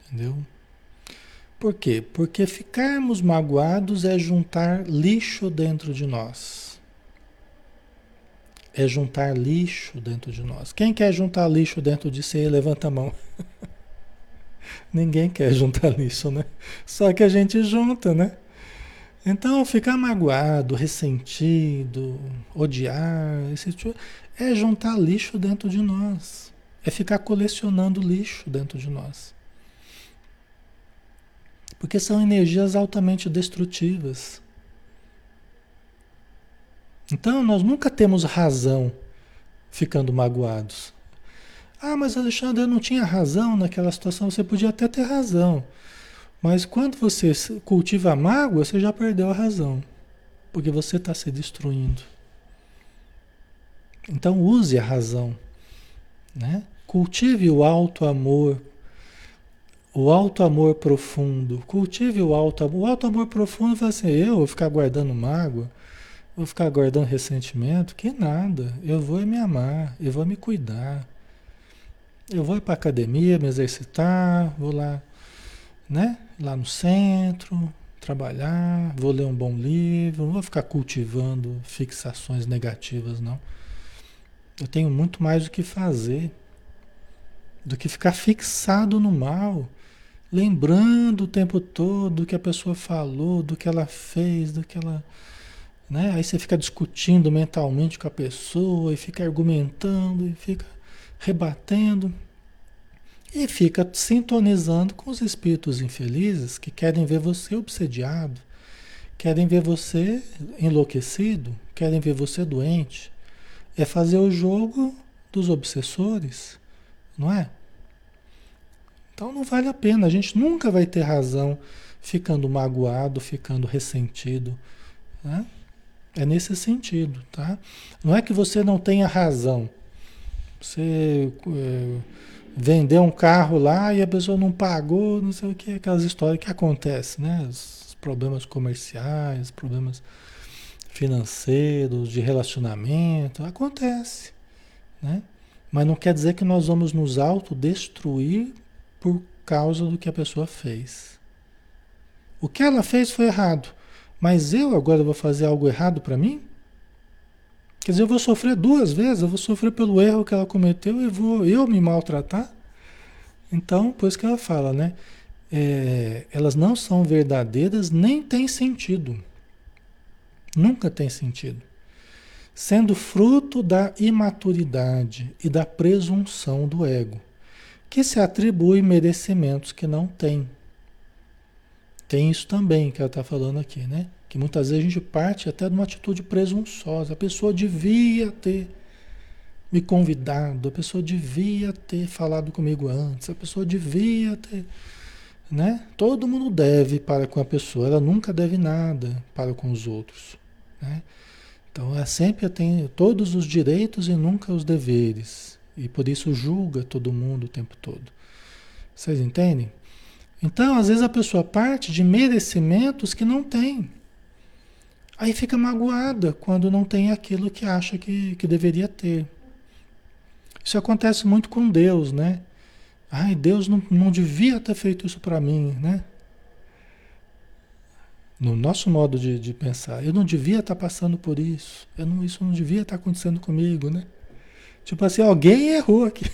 Entendeu? Por quê? Porque ficarmos magoados é juntar lixo dentro de nós. É juntar lixo dentro de nós. Quem quer juntar lixo dentro de si, levanta a mão. Ninguém quer juntar lixo, né? Só que a gente junta, né? Então, ficar magoado, ressentido, odiar, esse tipo, é juntar lixo dentro de nós. É ficar colecionando lixo dentro de nós. Porque são energias altamente destrutivas. Então, nós nunca temos razão ficando magoados. Ah, mas Alexandre, eu não tinha razão naquela situação. Você podia até ter razão. Mas quando você cultiva a mágoa, você já perdeu a razão. Porque você está se destruindo. Então use a razão. Né? Cultive o alto amor. O alto amor profundo. Cultive o alto amor. O alto amor profundo fala assim, eu vou ficar guardando mágoa, vou ficar guardando ressentimento, que nada. Eu vou me amar, eu vou me cuidar. Eu vou para academia, me exercitar, vou lá né? Lá no centro, trabalhar, vou ler um bom livro, não vou ficar cultivando fixações negativas, não. Eu tenho muito mais o que fazer do que ficar fixado no mal, lembrando o tempo todo do que a pessoa falou, do que ela fez, do que ela. Né? Aí você fica discutindo mentalmente com a pessoa e fica argumentando e fica rebatendo. E fica sintonizando com os espíritos infelizes que querem ver você obsediado, querem ver você enlouquecido, querem ver você doente. É fazer o jogo dos obsessores, não é? Então não vale a pena, a gente nunca vai ter razão ficando magoado, ficando ressentido. Né? É nesse sentido, tá? Não é que você não tenha razão. Você. É, Vender um carro lá e a pessoa não pagou, não sei o que, aquelas histórias que acontecem, né? Os problemas comerciais, problemas financeiros, de relacionamento, acontece, né? Mas não quer dizer que nós vamos nos autodestruir por causa do que a pessoa fez. O que ela fez foi errado, mas eu agora vou fazer algo errado para mim? Quer dizer, eu vou sofrer duas vezes, eu vou sofrer pelo erro que ela cometeu e vou eu me maltratar? Então, por isso que ela fala, né? É, elas não são verdadeiras nem têm sentido. Nunca tem sentido. Sendo fruto da imaturidade e da presunção do ego, que se atribui merecimentos que não tem. Tem isso também que ela está falando aqui, né? Que muitas vezes a gente parte até de uma atitude presunçosa. A pessoa devia ter me convidado, a pessoa devia ter falado comigo antes, a pessoa devia ter. Né? Todo mundo deve para com a pessoa, ela nunca deve nada para com os outros. Né? Então ela sempre tem todos os direitos e nunca os deveres. E por isso julga todo mundo o tempo todo. Vocês entendem? Então, às vezes a pessoa parte de merecimentos que não tem. Aí fica magoada quando não tem aquilo que acha que, que deveria ter. Isso acontece muito com Deus, né? Ai, Deus não, não devia ter feito isso para mim, né? No nosso modo de, de, pensar, eu não devia estar passando por isso. Eu não, isso não devia estar acontecendo comigo, né? Tipo assim, alguém errou aqui.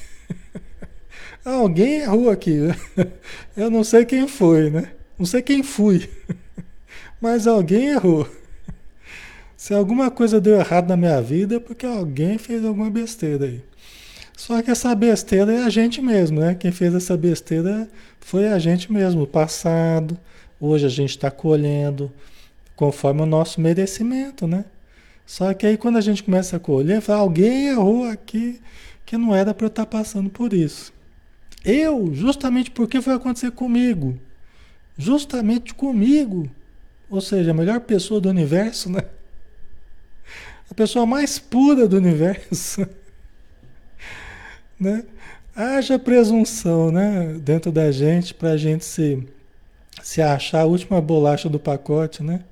alguém errou aqui. Eu não sei quem foi, né? Não sei quem fui. Mas alguém errou. Se alguma coisa deu errado na minha vida é porque alguém fez alguma besteira aí. Só que essa besteira é a gente mesmo, né? Quem fez essa besteira foi a gente mesmo, o passado. Hoje a gente está colhendo conforme o nosso merecimento, né? Só que aí quando a gente começa a colher, fala, alguém errou aqui que não era para eu estar tá passando por isso. Eu, justamente porque foi acontecer comigo. Justamente comigo. Ou seja, a melhor pessoa do universo, né? A pessoa mais pura do universo. né? Haja presunção né? dentro da gente para a gente se, se achar a última bolacha do pacote, né?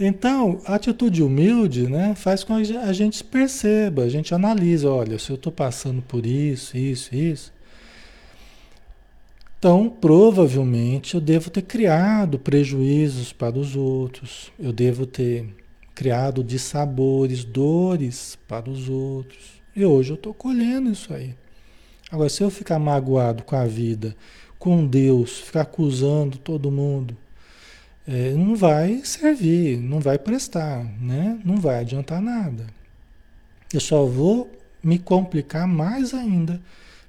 Então, a atitude humilde né, faz com que a gente perceba, a gente analisa, olha, se eu estou passando por isso, isso, isso, então provavelmente eu devo ter criado prejuízos para os outros, eu devo ter criado dissabores, dores para os outros. E hoje eu estou colhendo isso aí. Agora, se eu ficar magoado com a vida, com Deus, ficar acusando todo mundo, é, não vai servir, não vai prestar, né? não vai adiantar nada. Eu só vou me complicar mais ainda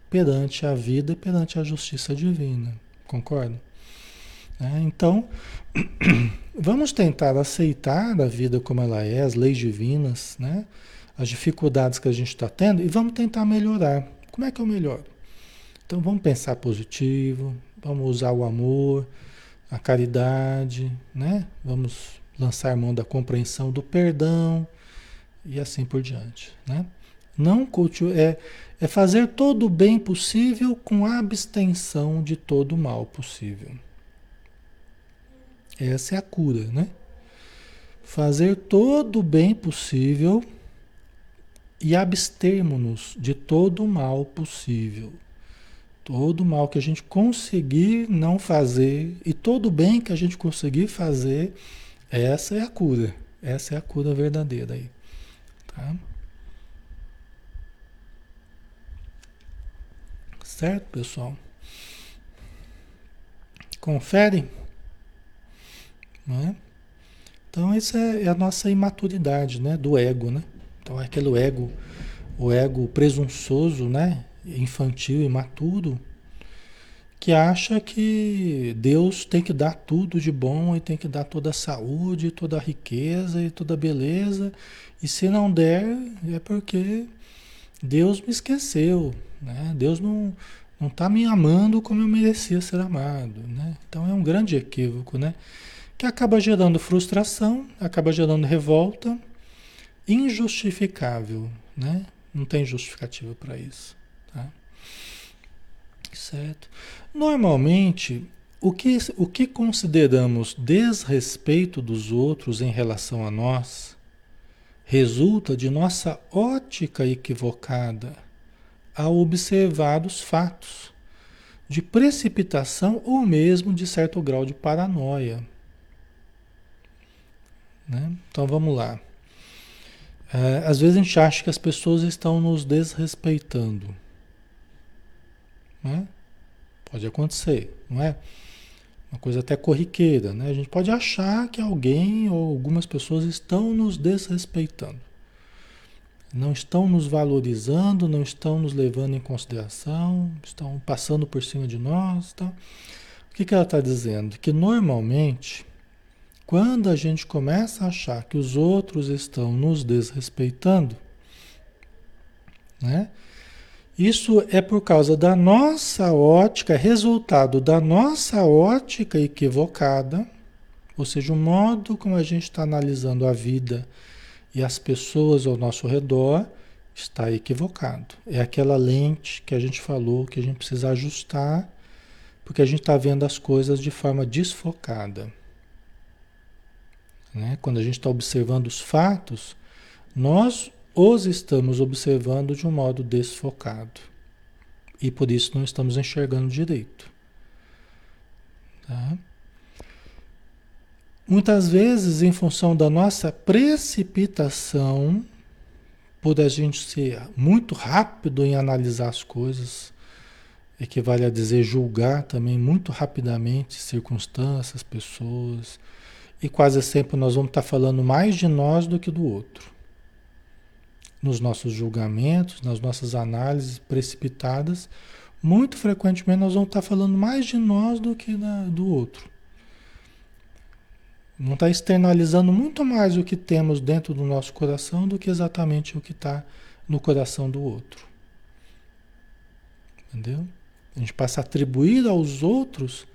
perante a vida e perante a justiça divina. Concorda? É, então, Vamos tentar aceitar a vida como ela é, as leis divinas, né? as dificuldades que a gente está tendo e vamos tentar melhorar. Como é que eu melhoro? Então vamos pensar positivo, vamos usar o amor, a caridade, né? Vamos lançar mão da compreensão do perdão e assim por diante, né? Não é, é fazer todo o bem possível com abstenção de todo o mal possível. Essa é a cura, né? Fazer todo o bem possível e abstermos-nos de todo o mal possível. Todo o mal que a gente conseguir não fazer e todo o bem que a gente conseguir fazer, essa é a cura. Essa é a cura verdadeira aí. Tá? Certo, pessoal? Confere. Né? Então, isso é, é, a nossa imaturidade né? do ego. Né? Então, é aquele ego, o ego presunçoso, né? infantil, imaturo, que acha que Deus tem que dar tudo de bom e tem que dar toda a saúde, toda a riqueza e toda a beleza. E se não der, é porque Deus me esqueceu. Né? Deus não não está me amando como eu merecia ser amado. Né? Então é um grande equívoco. Né? Que acaba gerando frustração, acaba gerando revolta, injustificável, né? Não tem justificativa para isso, Tá? Certo? Normalmente, o que, o que consideramos desrespeito dos outros em relação a nós resulta de nossa ótica equivocada ao observar os fatos, de precipitação ou mesmo de certo grau de paranoia. Né? Então vamos lá. É, às vezes a gente acha que as pessoas estão nos desrespeitando. Né? Pode acontecer, não é? Uma coisa até corriqueira, né? A gente pode achar que alguém ou algumas pessoas estão nos desrespeitando. Não estão nos valorizando, não estão nos levando em consideração, estão passando por cima de nós. Tá? O que, que ela está dizendo? Que normalmente quando a gente começa a achar que os outros estão nos desrespeitando, né? Isso é por causa da nossa ótica, resultado da nossa ótica equivocada, ou seja, o modo como a gente está analisando a vida e as pessoas ao nosso redor está equivocado. É aquela lente que a gente falou que a gente precisa ajustar, porque a gente está vendo as coisas de forma desfocada. Né? Quando a gente está observando os fatos, nós os estamos observando de um modo desfocado. E por isso não estamos enxergando direito. Tá? Muitas vezes, em função da nossa precipitação, por a gente ser muito rápido em analisar as coisas, equivale a dizer julgar também muito rapidamente circunstâncias, pessoas, e quase sempre nós vamos estar falando mais de nós do que do outro. Nos nossos julgamentos, nas nossas análises precipitadas, muito frequentemente nós vamos estar falando mais de nós do que da, do outro. Vamos estar externalizando muito mais o que temos dentro do nosso coração do que exatamente o que está no coração do outro. Entendeu? A gente passa a atribuir aos outros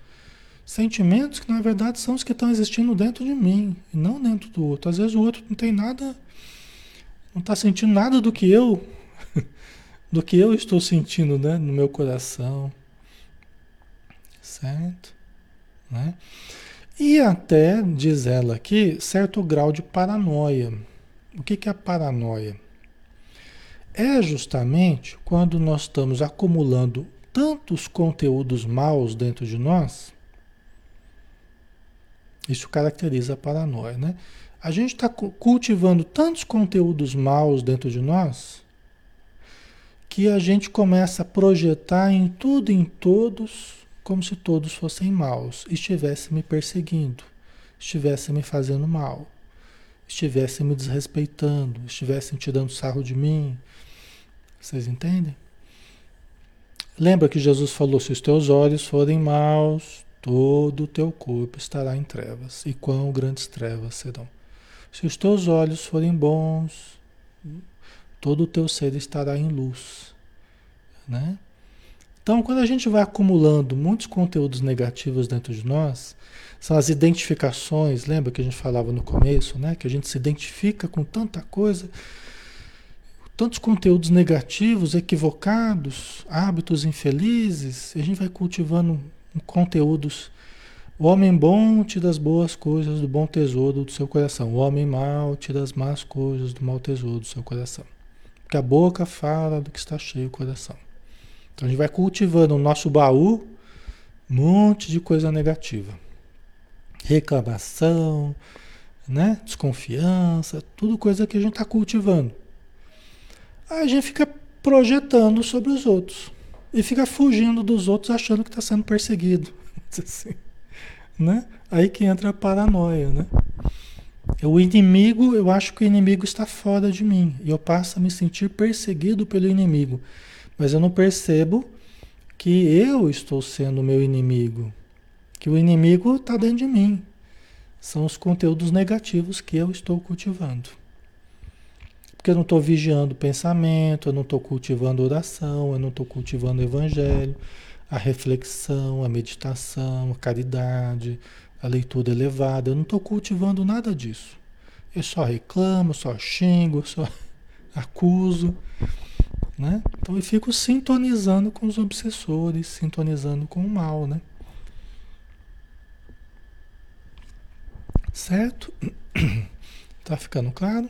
Sentimentos que na verdade são os que estão existindo dentro de mim e não dentro do outro. Às vezes o outro não tem nada, não está sentindo nada do que eu, do que eu estou sentindo, né, no meu coração, certo? Né? E até diz ela aqui certo grau de paranoia. O que, que é paranoia? É justamente quando nós estamos acumulando tantos conteúdos maus dentro de nós isso caracteriza a paranoia, né? A gente está cultivando tantos conteúdos maus dentro de nós que a gente começa a projetar em tudo e em todos como se todos fossem maus, estivessem me perseguindo, estivessem me fazendo mal, estivessem me desrespeitando, estivessem tirando sarro de mim. Vocês entendem? Lembra que Jesus falou: se os teus olhos forem maus, todo o teu corpo estará em trevas, e quão grandes trevas serão. Se os teus olhos forem bons, todo o teu ser estará em luz, né? Então, quando a gente vai acumulando muitos conteúdos negativos dentro de nós, são as identificações, lembra que a gente falava no começo, né? Que a gente se identifica com tanta coisa, tantos conteúdos negativos, equivocados, hábitos infelizes, a gente vai cultivando conteúdos. O homem bom tira as boas coisas do bom tesouro do seu coração. O homem mau tira as más coisas do mau tesouro do seu coração. Porque a boca fala do que está cheio o coração. Então a gente vai cultivando no nosso baú um monte de coisa negativa. Reclamação, né? desconfiança, tudo coisa que a gente está cultivando. Aí a gente fica projetando sobre os outros e fica fugindo dos outros achando que está sendo perseguido. Assim, né? Aí que entra a paranoia, né? O inimigo, eu acho que o inimigo está fora de mim e eu passo a me sentir perseguido pelo inimigo, mas eu não percebo que eu estou sendo o meu inimigo, que o inimigo está dentro de mim. São os conteúdos negativos que eu estou cultivando. Porque eu não estou vigiando o pensamento, eu não estou cultivando oração, eu não estou cultivando o evangelho, a reflexão, a meditação, a caridade, a leitura elevada. Eu não estou cultivando nada disso. Eu só reclamo, só xingo, só acuso. Né? Então eu fico sintonizando com os obsessores, sintonizando com o mal, né? Certo? Tá ficando claro?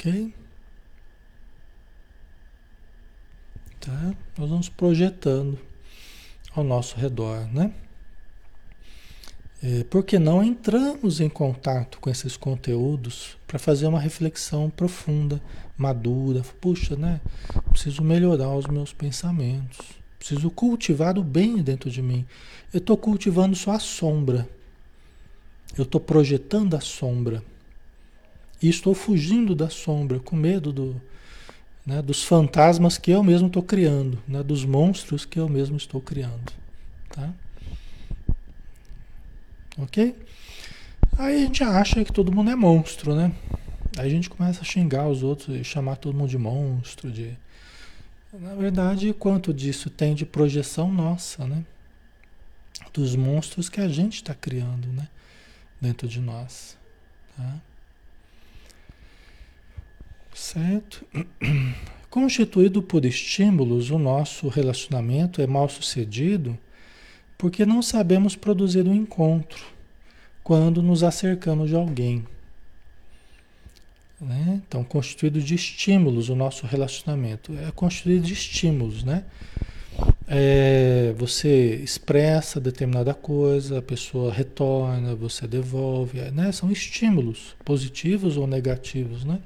Ok? Tá? Nós vamos projetando ao nosso redor, né? É, porque não entramos em contato com esses conteúdos para fazer uma reflexão profunda, madura. Puxa, né? Preciso melhorar os meus pensamentos. Preciso cultivar o bem dentro de mim. Eu estou cultivando só a sombra. Eu estou projetando a sombra. E estou fugindo da sombra, com medo do, né, dos fantasmas que eu mesmo estou criando, né, dos monstros que eu mesmo estou criando. Tá? Ok? Aí a gente acha que todo mundo é monstro, né? Aí a gente começa a xingar os outros e chamar todo mundo de monstro, de... Na verdade, quanto disso tem de projeção nossa, né? Dos monstros que a gente está criando, né? Dentro de nós, tá? Certo? Constituído por estímulos, o nosso relacionamento é mal sucedido porque não sabemos produzir um encontro quando nos acercamos de alguém. Né? Então, constituído de estímulos o nosso relacionamento. É constituído de estímulos, né? É, você expressa determinada coisa, a pessoa retorna, você devolve, né? São estímulos, positivos ou negativos, né?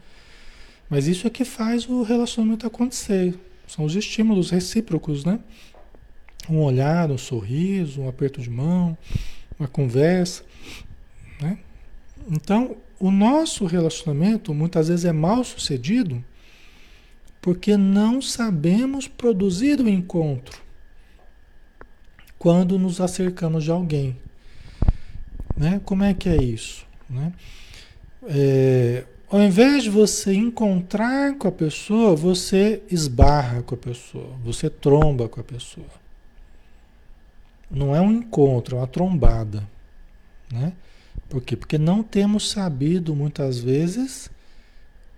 Mas isso é que faz o relacionamento acontecer. São os estímulos recíprocos, né? Um olhar, um sorriso, um aperto de mão, uma conversa, né? Então, o nosso relacionamento muitas vezes é mal sucedido porque não sabemos produzir o encontro quando nos acercamos de alguém. Né? Como é que é isso? Né? É, ao invés de você encontrar com a pessoa, você esbarra com a pessoa, você tromba com a pessoa. Não é um encontro, é uma trombada. Né? Por quê? Porque não temos sabido, muitas vezes,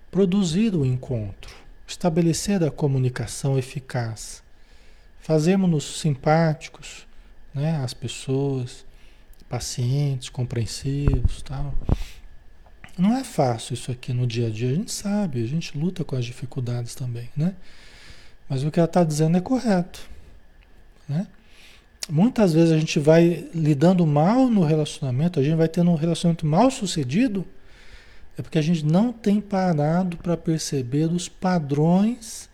produzir o encontro, estabelecer a comunicação eficaz, fazermos-nos simpáticos né, às pessoas, pacientes, compreensivos tal. Não é fácil isso aqui no dia a dia, a gente sabe, a gente luta com as dificuldades também, né? Mas o que ela está dizendo é correto, né? Muitas vezes a gente vai lidando mal no relacionamento, a gente vai tendo um relacionamento mal sucedido, é porque a gente não tem parado para perceber os padrões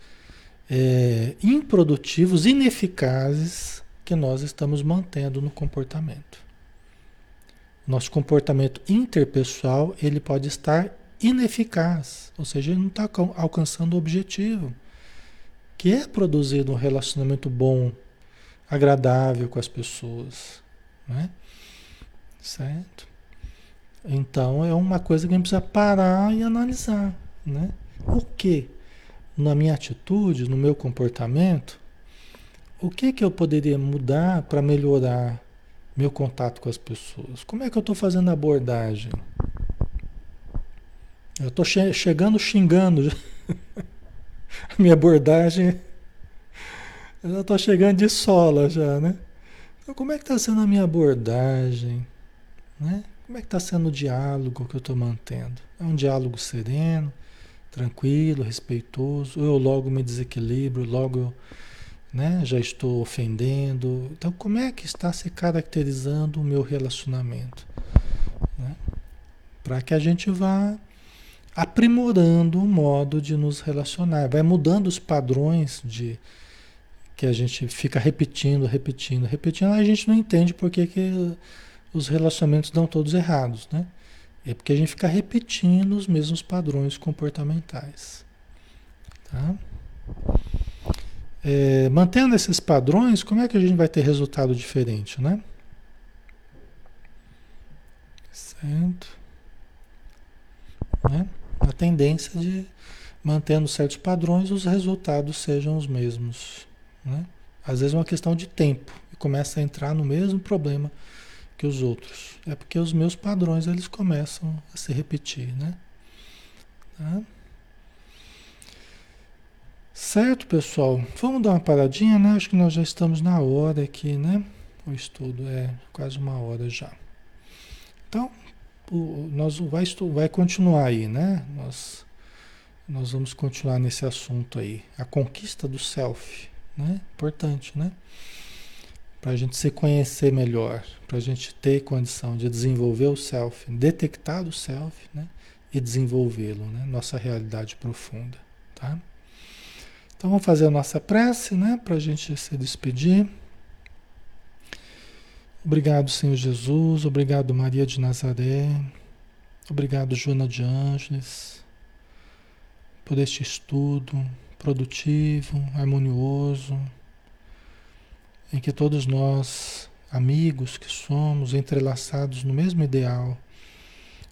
é, improdutivos, ineficazes que nós estamos mantendo no comportamento. Nosso comportamento interpessoal ele pode estar ineficaz, ou seja, ele não está alcançando o objetivo, que é produzir um relacionamento bom, agradável com as pessoas, né? Certo? Então é uma coisa que a gente precisa parar e analisar, né? O que na minha atitude, no meu comportamento, o que que eu poderia mudar para melhorar meu contato com as pessoas? Como é que eu estou fazendo a abordagem? Eu estou che chegando xingando. a minha abordagem. Eu já estou chegando de sola já, né? Então, como é que está sendo a minha abordagem? Né? Como é que está sendo o diálogo que eu estou mantendo? É um diálogo sereno, tranquilo, respeitoso? Ou eu logo me desequilibro, logo eu né? Já estou ofendendo. Então, como é que está se caracterizando o meu relacionamento? Né? Para que a gente vá aprimorando o modo de nos relacionar, vai mudando os padrões de que a gente fica repetindo, repetindo, repetindo, a gente não entende por que, que os relacionamentos dão todos errados, né? É porque a gente fica repetindo os mesmos padrões comportamentais. Tá? É, mantendo esses padrões, como é que a gente vai ter resultado diferente, né? Certo? Né? A tendência de, mantendo certos padrões, os resultados sejam os mesmos. Né? Às vezes é uma questão de tempo e começa a entrar no mesmo problema que os outros. É porque os meus padrões eles começam a se repetir, né? Tá? Certo, pessoal? Vamos dar uma paradinha, né? Acho que nós já estamos na hora aqui, né? O estudo é quase uma hora já. Então, o, nós vai, vai continuar aí, né? Nós, nós vamos continuar nesse assunto aí. A conquista do self, né? Importante, né? Para a gente se conhecer melhor, para a gente ter condição de desenvolver o self, detectar o self, né? E desenvolvê-lo, né? Nossa realidade profunda, tá? Então vamos fazer a nossa prece, né? Para a gente se despedir. Obrigado, Senhor Jesus. Obrigado, Maria de Nazaré. Obrigado, Joana de Ângeles, por este estudo produtivo, harmonioso, em que todos nós, amigos que somos, entrelaçados no mesmo ideal,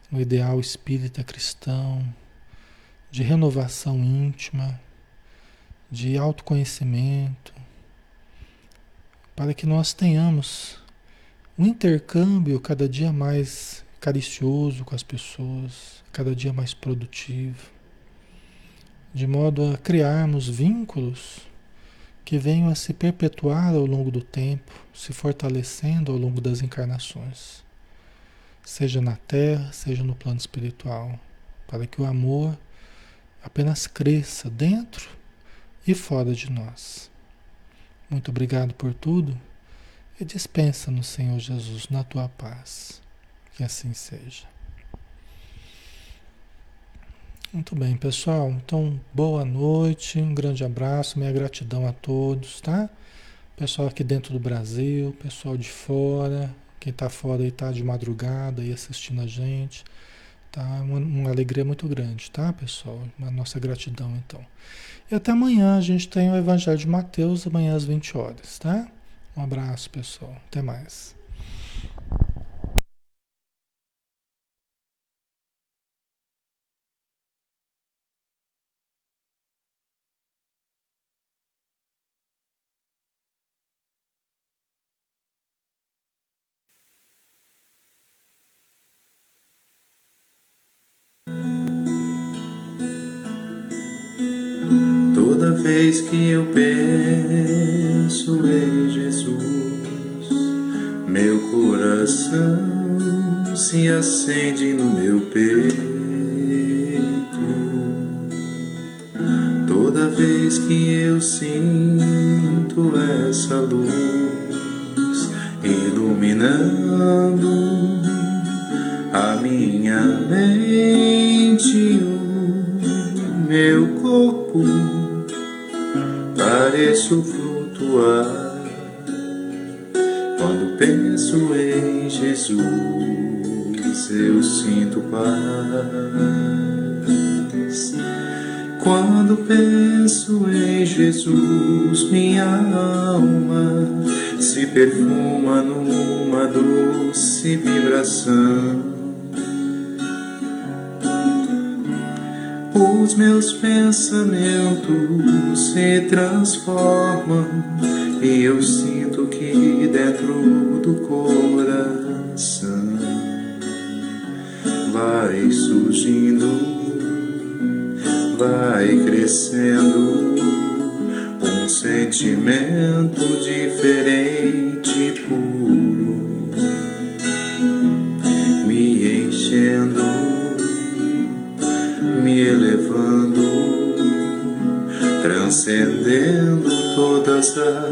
no ideal espírita cristão, de renovação íntima, de autoconhecimento, para que nós tenhamos um intercâmbio cada dia mais caricioso com as pessoas, cada dia mais produtivo, de modo a criarmos vínculos que venham a se perpetuar ao longo do tempo, se fortalecendo ao longo das encarnações, seja na Terra, seja no plano espiritual, para que o amor apenas cresça dentro e fora de nós. Muito obrigado por tudo e dispensa no Senhor Jesus na tua paz. Que assim seja. Muito bem, pessoal. Então, boa noite, um grande abraço, minha gratidão a todos, tá? Pessoal aqui dentro do Brasil, pessoal de fora, quem está fora aí está de madrugada aí assistindo a gente. Tá? Uma, uma alegria muito grande, tá, pessoal? A nossa gratidão, então. E até amanhã a gente tem o Evangelho de Mateus, amanhã às 20 horas, tá? Um abraço, pessoal. Até mais. Vez que eu penso em Jesus, meu coração se acende no meu peito. Toda vez que eu sinto essa luz iluminando a minha mente, o meu corpo pareço flutuar quando penso em Jesus. Eu sinto paz. Quando penso em Jesus, minha alma se perfuma numa doce vibração os meus pensamentos se transformam e eu sinto que dentro do coração vai surgindo, vai crescendo um sentimento diferente, todas